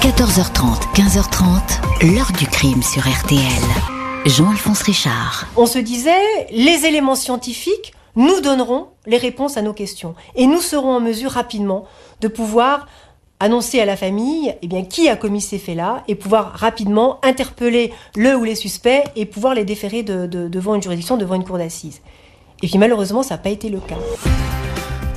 14h30, 15h30, l'heure du crime sur RTL. Jean-Alphonse Richard. On se disait, les éléments scientifiques nous donneront les réponses à nos questions. Et nous serons en mesure rapidement de pouvoir annoncer à la famille eh bien, qui a commis ces faits-là et pouvoir rapidement interpeller le ou les suspects et pouvoir les déférer devant une juridiction, devant une cour d'assises. Et puis malheureusement, ça n'a pas été le cas.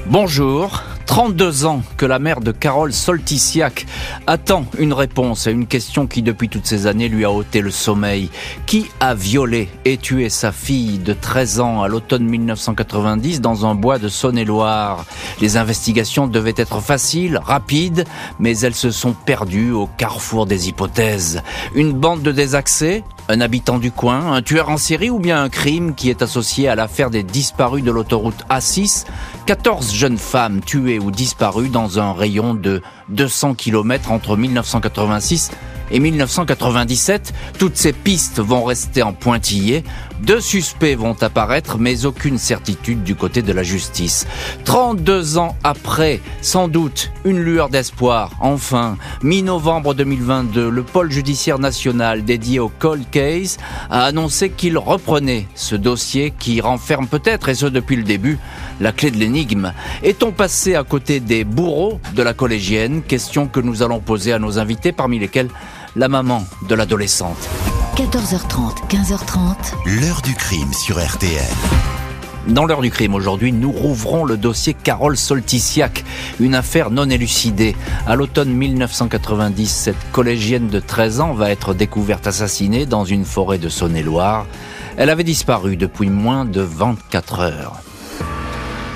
Bonjour, 32 ans que la mère de Carole Solticiac attend une réponse à une question qui depuis toutes ces années lui a ôté le sommeil. Qui a violé et tué sa fille de 13 ans à l'automne 1990 dans un bois de Saône-et-Loire? Les investigations devaient être faciles, rapides, mais elles se sont perdues au carrefour des hypothèses. Une bande de désaccès un habitant du coin, un tueur en série ou bien un crime qui est associé à l'affaire des disparus de l'autoroute A6 14 jeunes femmes tuées ou disparues dans un rayon de 200 km entre 1986 et 1997. Toutes ces pistes vont rester en pointillés. Deux suspects vont apparaître, mais aucune certitude du côté de la justice. 32 ans après, sans doute, une lueur d'espoir. Enfin, mi-novembre 2022, le pôle judiciaire national dédié au cold case a annoncé qu'il reprenait ce dossier qui renferme peut-être, et ce depuis le début, la clé de l'énigme. Est-on passé à côté des bourreaux de la collégienne? Question que nous allons poser à nos invités, parmi lesquels la maman de l'adolescente. 14h30, 15h30. L'heure du crime sur RTL. Dans l'heure du crime aujourd'hui, nous rouvrons le dossier Carole Solticiac, une affaire non élucidée. À l'automne 1990, cette collégienne de 13 ans va être découverte assassinée dans une forêt de Saône-et-Loire. Elle avait disparu depuis moins de 24 heures.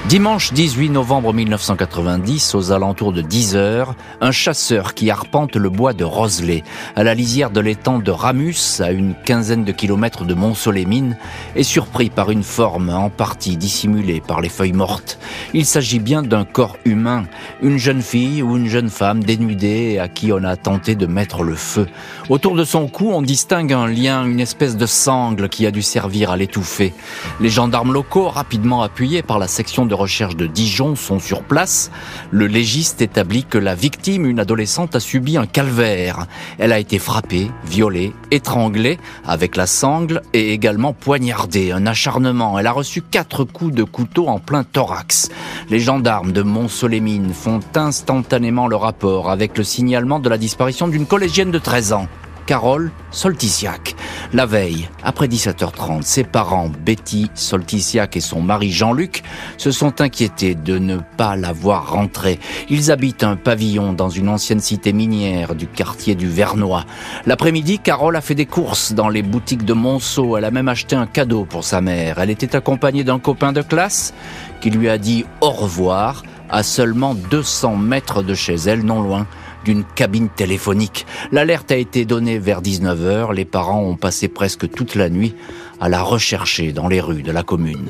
Dimanche 18 novembre 1990, aux alentours de 10 heures, un chasseur qui arpente le bois de Roselay, à la lisière de l'étang de Ramus, à une quinzaine de kilomètres de Mont-Solémine, est surpris par une forme en partie dissimulée par les feuilles mortes. Il s'agit bien d'un corps humain, une jeune fille ou une jeune femme dénudée à qui on a tenté de mettre le feu. Autour de son cou, on distingue un lien, une espèce de sangle qui a dû servir à l'étouffer. Les gendarmes locaux, rapidement appuyés par la section de recherche de Dijon sont sur place. Le légiste établit que la victime, une adolescente, a subi un calvaire. Elle a été frappée, violée, étranglée avec la sangle et également poignardée. Un acharnement. Elle a reçu quatre coups de couteau en plein thorax. Les gendarmes de Mont-Solémine font instantanément le rapport avec le signalement de la disparition d'une collégienne de 13 ans. Carole Solticiac. La veille, après 17h30, ses parents, Betty Solticiac et son mari Jean-Luc, se sont inquiétés de ne pas la voir rentrer. Ils habitent un pavillon dans une ancienne cité minière du quartier du Vernois. L'après-midi, Carole a fait des courses dans les boutiques de Monceau. Elle a même acheté un cadeau pour sa mère. Elle était accompagnée d'un copain de classe qui lui a dit au revoir à seulement 200 mètres de chez elle, non loin d'une cabine téléphonique. L'alerte a été donnée vers 19h. Les parents ont passé presque toute la nuit à la rechercher dans les rues de la commune.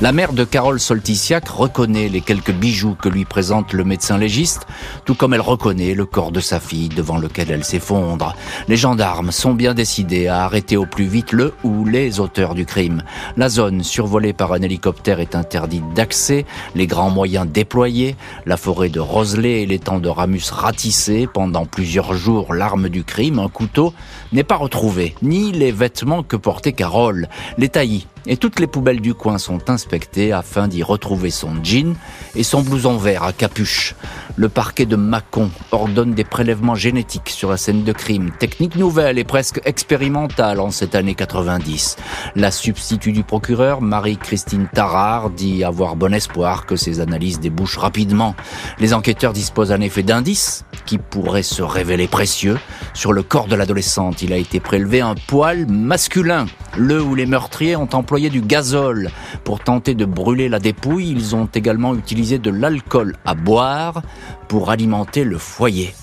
La mère de Carole Solticiac reconnaît les quelques bijoux que lui présente le médecin légiste, tout comme elle reconnaît le corps de sa fille devant lequel elle s'effondre. Les gendarmes sont bien décidés à arrêter au plus vite le ou les auteurs du crime. La zone survolée par un hélicoptère est interdite d'accès, les grands moyens déployés, la forêt de Roselay et l'étang de Ramus ratissés pendant plusieurs jours l'arme du crime, un couteau, n'est pas retrouvé, ni les vêtements que portait Carole. Les taillis et toutes les poubelles du coin sont inspectées afin d'y retrouver son jean et son blouson vert à capuche. Le parquet de Mâcon ordonne des prélèvements génétiques sur la scène de crime, technique nouvelle et presque expérimentale en cette année 90. La substitut du procureur, Marie-Christine Tarard, dit avoir bon espoir que ces analyses débouchent rapidement. Les enquêteurs disposent en effet d'indices qui pourraient se révéler précieux. Sur le corps de l'adolescente, il a été prélevé un poil masculin, le où les meurtriers ont employé du gazole pour tenter de brûler la dépouille. Ils ont également utilisé de l'alcool à boire pour alimenter le foyer.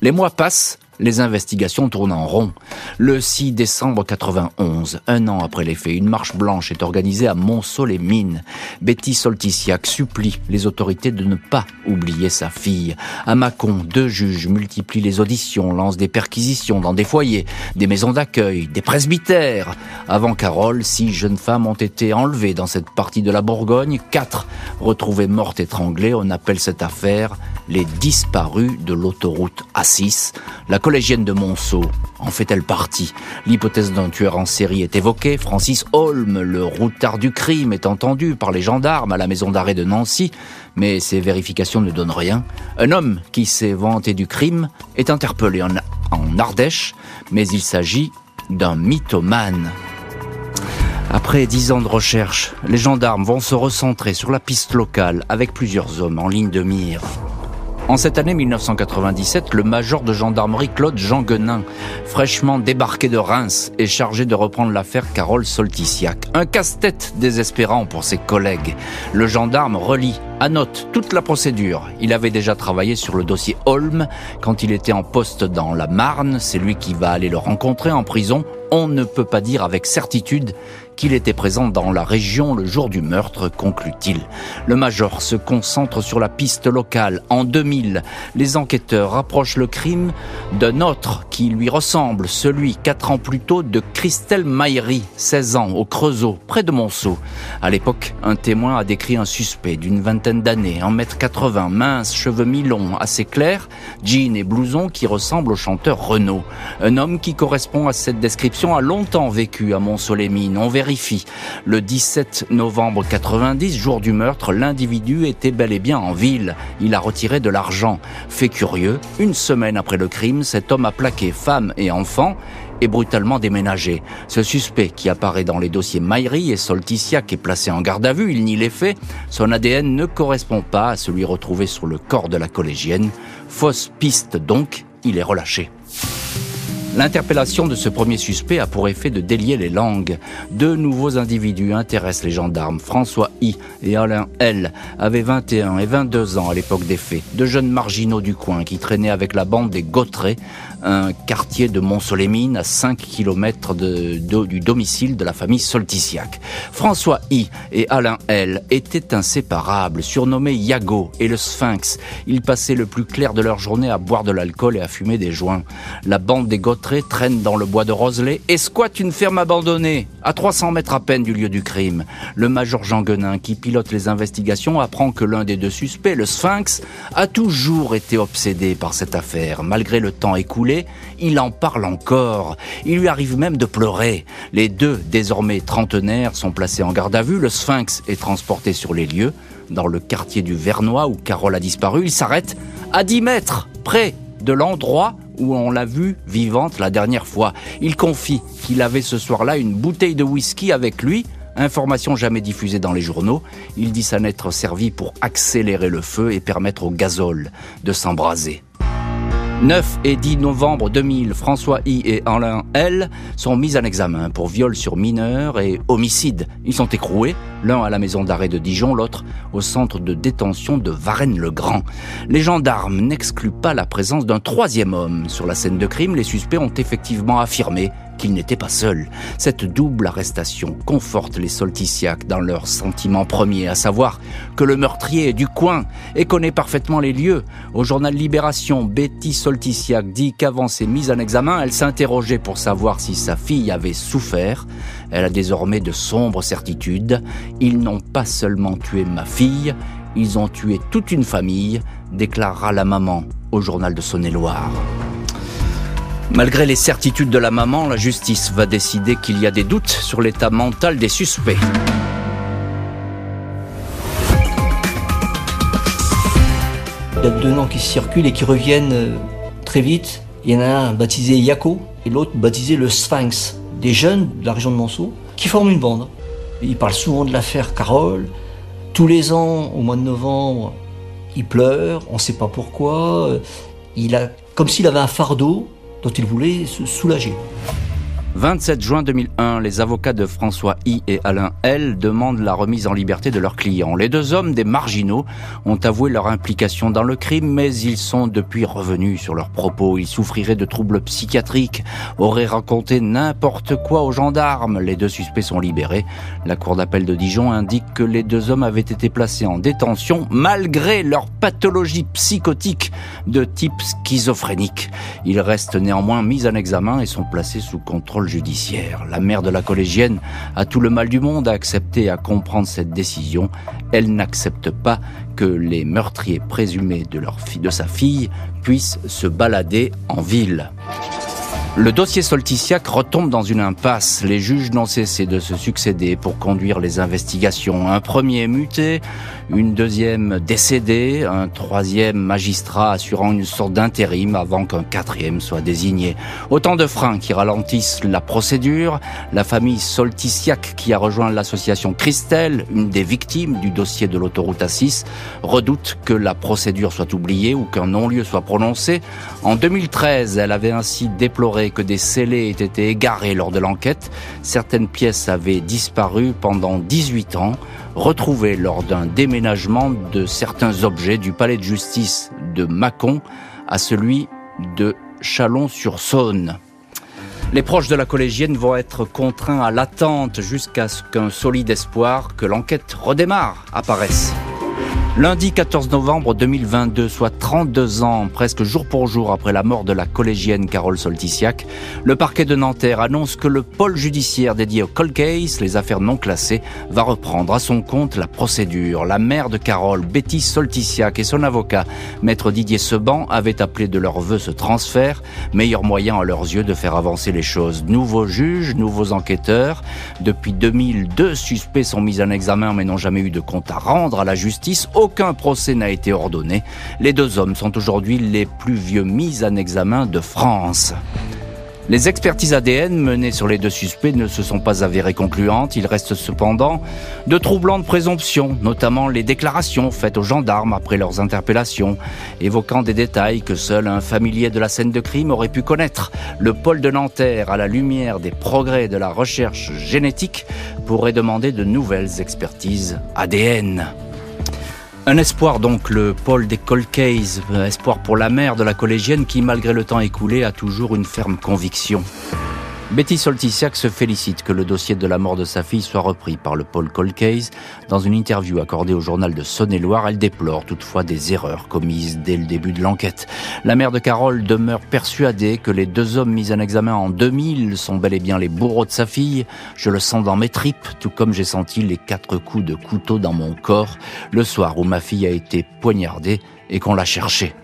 Les mois passent les investigations tournent en rond. Le 6 décembre 91, un an après les faits, une marche blanche est organisée à Monceau-les-Mines. Betty Solticiac supplie les autorités de ne pas oublier sa fille. À Mâcon, deux juges multiplient les auditions, lancent des perquisitions dans des foyers, des maisons d'accueil, des presbytères. Avant Carole, six jeunes femmes ont été enlevées dans cette partie de la Bourgogne, quatre retrouvées mortes étranglées. On appelle cette affaire les disparus de l'autoroute A6. La collégienne de Monceau en fait-elle partie? L'hypothèse d'un tueur en série est évoquée. Francis Holm, le routard du crime, est entendu par les gendarmes à la maison d'arrêt de Nancy, mais ces vérifications ne donnent rien. Un homme qui s'est vanté du crime est interpellé en, en Ardèche, mais il s'agit d'un mythomane. Après dix ans de recherche, les gendarmes vont se recentrer sur la piste locale avec plusieurs hommes en ligne de mire. En cette année 1997, le major de gendarmerie Claude Jean Guenin, fraîchement débarqué de Reims, est chargé de reprendre l'affaire Carole Solticiac. Un casse-tête désespérant pour ses collègues. Le gendarme relie note toute la procédure. Il avait déjà travaillé sur le dossier Holm quand il était en poste dans la Marne. C'est lui qui va aller le rencontrer en prison. On ne peut pas dire avec certitude qu'il était présent dans la région le jour du meurtre, conclut-il. Le major se concentre sur la piste locale. En 2000, les enquêteurs rapprochent le crime d'un autre qui lui ressemble, celui quatre ans plus tôt de Christelle Maillery, 16 ans, au Creusot, près de Monceau. À l'époque, un témoin a décrit un suspect d'une vingtaine d'années, 1m80, mince, cheveux mi-longs, assez clairs, jean et blouson qui ressemble au chanteur Renaud. Un homme qui correspond à cette description a longtemps vécu à. On Le 17 novembre 90, jour du meurtre, l'individu était bel et bien en ville. Il a retiré de l'argent. Fait curieux, une semaine après le crime, cet homme a plaqué femme et enfant est brutalement déménagé. Ce suspect qui apparaît dans les dossiers Maillery et Solticiac est placé en garde à vue, il nie les faits. Son ADN ne correspond pas à celui retrouvé sur le corps de la collégienne. Fausse piste donc, il est relâché. L'interpellation de ce premier suspect a pour effet de délier les langues. Deux nouveaux individus intéressent les gendarmes. François I et Alain L avaient 21 et 22 ans à l'époque des faits. Deux jeunes marginaux du coin qui traînaient avec la bande des Gautrets, un quartier de Mont-Solémine à 5 km du domicile de la famille Solticiac. François I et Alain L étaient inséparables, surnommés Yago et le Sphinx. Ils passaient le plus clair de leur journée à boire de l'alcool et à fumer des joints. La bande des Gautrets traîne dans le bois de Roselay et squatte une ferme abandonnée, à 300 mètres à peine du lieu du crime. Le major Jean Guenin, qui pilote les investigations, apprend que l'un des deux suspects, le Sphinx, a toujours été obsédé par cette affaire. Malgré le temps écoulé, il en parle encore. Il lui arrive même de pleurer. Les deux, désormais trentenaires, sont placés en garde à vue. Le Sphinx est transporté sur les lieux, dans le quartier du Vernois où Carole a disparu. Il s'arrête à 10 mètres, près de l'endroit où on l'a vu vivante la dernière fois. Il confie qu'il avait ce soir-là une bouteille de whisky avec lui, information jamais diffusée dans les journaux. Il dit s'en être servi pour accélérer le feu et permettre au gazole de s'embraser. 9 et 10 novembre 2000, François I et Alain L sont mis en examen pour viol sur mineur et homicide. Ils sont écroués, l'un à la maison d'arrêt de Dijon, l'autre au centre de détention de Varennes-le-Grand. Les gendarmes n'excluent pas la présence d'un troisième homme. Sur la scène de crime, les suspects ont effectivement affirmé qu'il n'était pas seul. Cette double arrestation conforte les Solticiacs dans leur sentiment premier, à savoir que le meurtrier est du coin et connaît parfaitement les lieux. Au journal Libération, Betty Solticiac dit qu'avant ses mises en examen, elle s'interrogeait pour savoir si sa fille avait souffert. Elle a désormais de sombres certitudes. Ils n'ont pas seulement tué ma fille, ils ont tué toute une famille, déclarera la maman au journal de Saône-et-Loire. Malgré les certitudes de la maman, la justice va décider qu'il y a des doutes sur l'état mental des suspects. Il y a deux noms qui circulent et qui reviennent euh, très vite. Il y en a un baptisé Yako et l'autre baptisé le Sphinx. Des jeunes de la région de Monceau qui forment une bande. Ils parlent souvent de l'affaire Carole. Tous les ans, au mois de novembre, il pleure, on ne sait pas pourquoi. Il a comme s'il avait un fardeau dont il voulait se soulager. 27 juin 2001, les avocats de François I et Alain L demandent la remise en liberté de leurs clients. Les deux hommes, des marginaux, ont avoué leur implication dans le crime, mais ils sont depuis revenus sur leurs propos. Ils souffriraient de troubles psychiatriques, auraient raconté n'importe quoi aux gendarmes. Les deux suspects sont libérés. La cour d'appel de Dijon indique que les deux hommes avaient été placés en détention malgré leur pathologie psychotique de type schizophrénique. Ils restent néanmoins mis en examen et sont placés sous contrôle judiciaire. La mère de la collégienne a tout le mal du monde à accepter à comprendre cette décision. Elle n'accepte pas que les meurtriers présumés de sa fille puissent se balader en ville. Le dossier Solticiac retombe dans une impasse. Les juges n'ont cessé de se succéder pour conduire les investigations. Un premier muté, une deuxième décédée, un troisième magistrat assurant une sorte d'intérim avant qu'un quatrième soit désigné. Autant de freins qui ralentissent la procédure. La famille Solticiac, qui a rejoint l'association Christelle, une des victimes du dossier de l'autoroute A6, redoute que la procédure soit oubliée ou qu'un non-lieu soit prononcé. En 2013, elle avait ainsi déploré que des scellés aient été égarés lors de l'enquête. Certaines pièces avaient disparu pendant 18 ans, retrouvées lors d'un déménagement de certains objets du palais de justice de Mâcon à celui de Chalon-sur-Saône. Les proches de la collégienne vont être contraints à l'attente jusqu'à ce qu'un solide espoir que l'enquête redémarre apparaisse. Lundi 14 novembre 2022, soit 32 ans, presque jour pour jour après la mort de la collégienne Carole Solticiac, le parquet de Nanterre annonce que le pôle judiciaire dédié au cold case, les affaires non classées, va reprendre à son compte la procédure. La mère de Carole, Betty Solticiac et son avocat, maître Didier Seban, avaient appelé de leur vœu ce transfert, meilleur moyen à leurs yeux de faire avancer les choses. Nouveaux juges, nouveaux enquêteurs. Depuis 2002, suspects sont mis en examen mais n'ont jamais eu de compte à rendre à la justice aucun procès n'a été ordonné. Les deux hommes sont aujourd'hui les plus vieux mis en examen de France. Les expertises ADN menées sur les deux suspects ne se sont pas avérées concluantes. Il reste cependant de troublantes présomptions, notamment les déclarations faites aux gendarmes après leurs interpellations, évoquant des détails que seul un familier de la scène de crime aurait pu connaître. Le pôle de Nanterre, à la lumière des progrès de la recherche génétique, pourrait demander de nouvelles expertises ADN. Un espoir donc, le pôle des Colcays, espoir pour la mère de la collégienne qui, malgré le temps écoulé, a toujours une ferme conviction. Betty Solticiac se félicite que le dossier de la mort de sa fille soit repris par le Paul Colcase. Dans une interview accordée au journal de Saône-et-Loire, elle déplore toutefois des erreurs commises dès le début de l'enquête. La mère de Carole demeure persuadée que les deux hommes mis en examen en 2000 sont bel et bien les bourreaux de sa fille. Je le sens dans mes tripes, tout comme j'ai senti les quatre coups de couteau dans mon corps le soir où ma fille a été poignardée et qu'on l'a cherchée.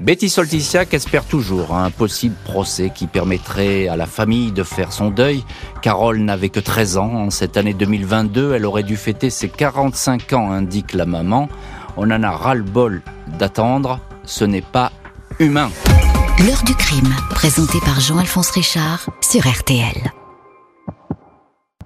Betty Solticiac espère toujours un possible procès qui permettrait à la famille de faire son deuil. Carole n'avait que 13 ans. En cette année 2022, elle aurait dû fêter ses 45 ans, indique la maman. On en a ras-le-bol d'attendre. Ce n'est pas humain. L'heure du crime, présenté par Jean-Alphonse Richard sur RTL.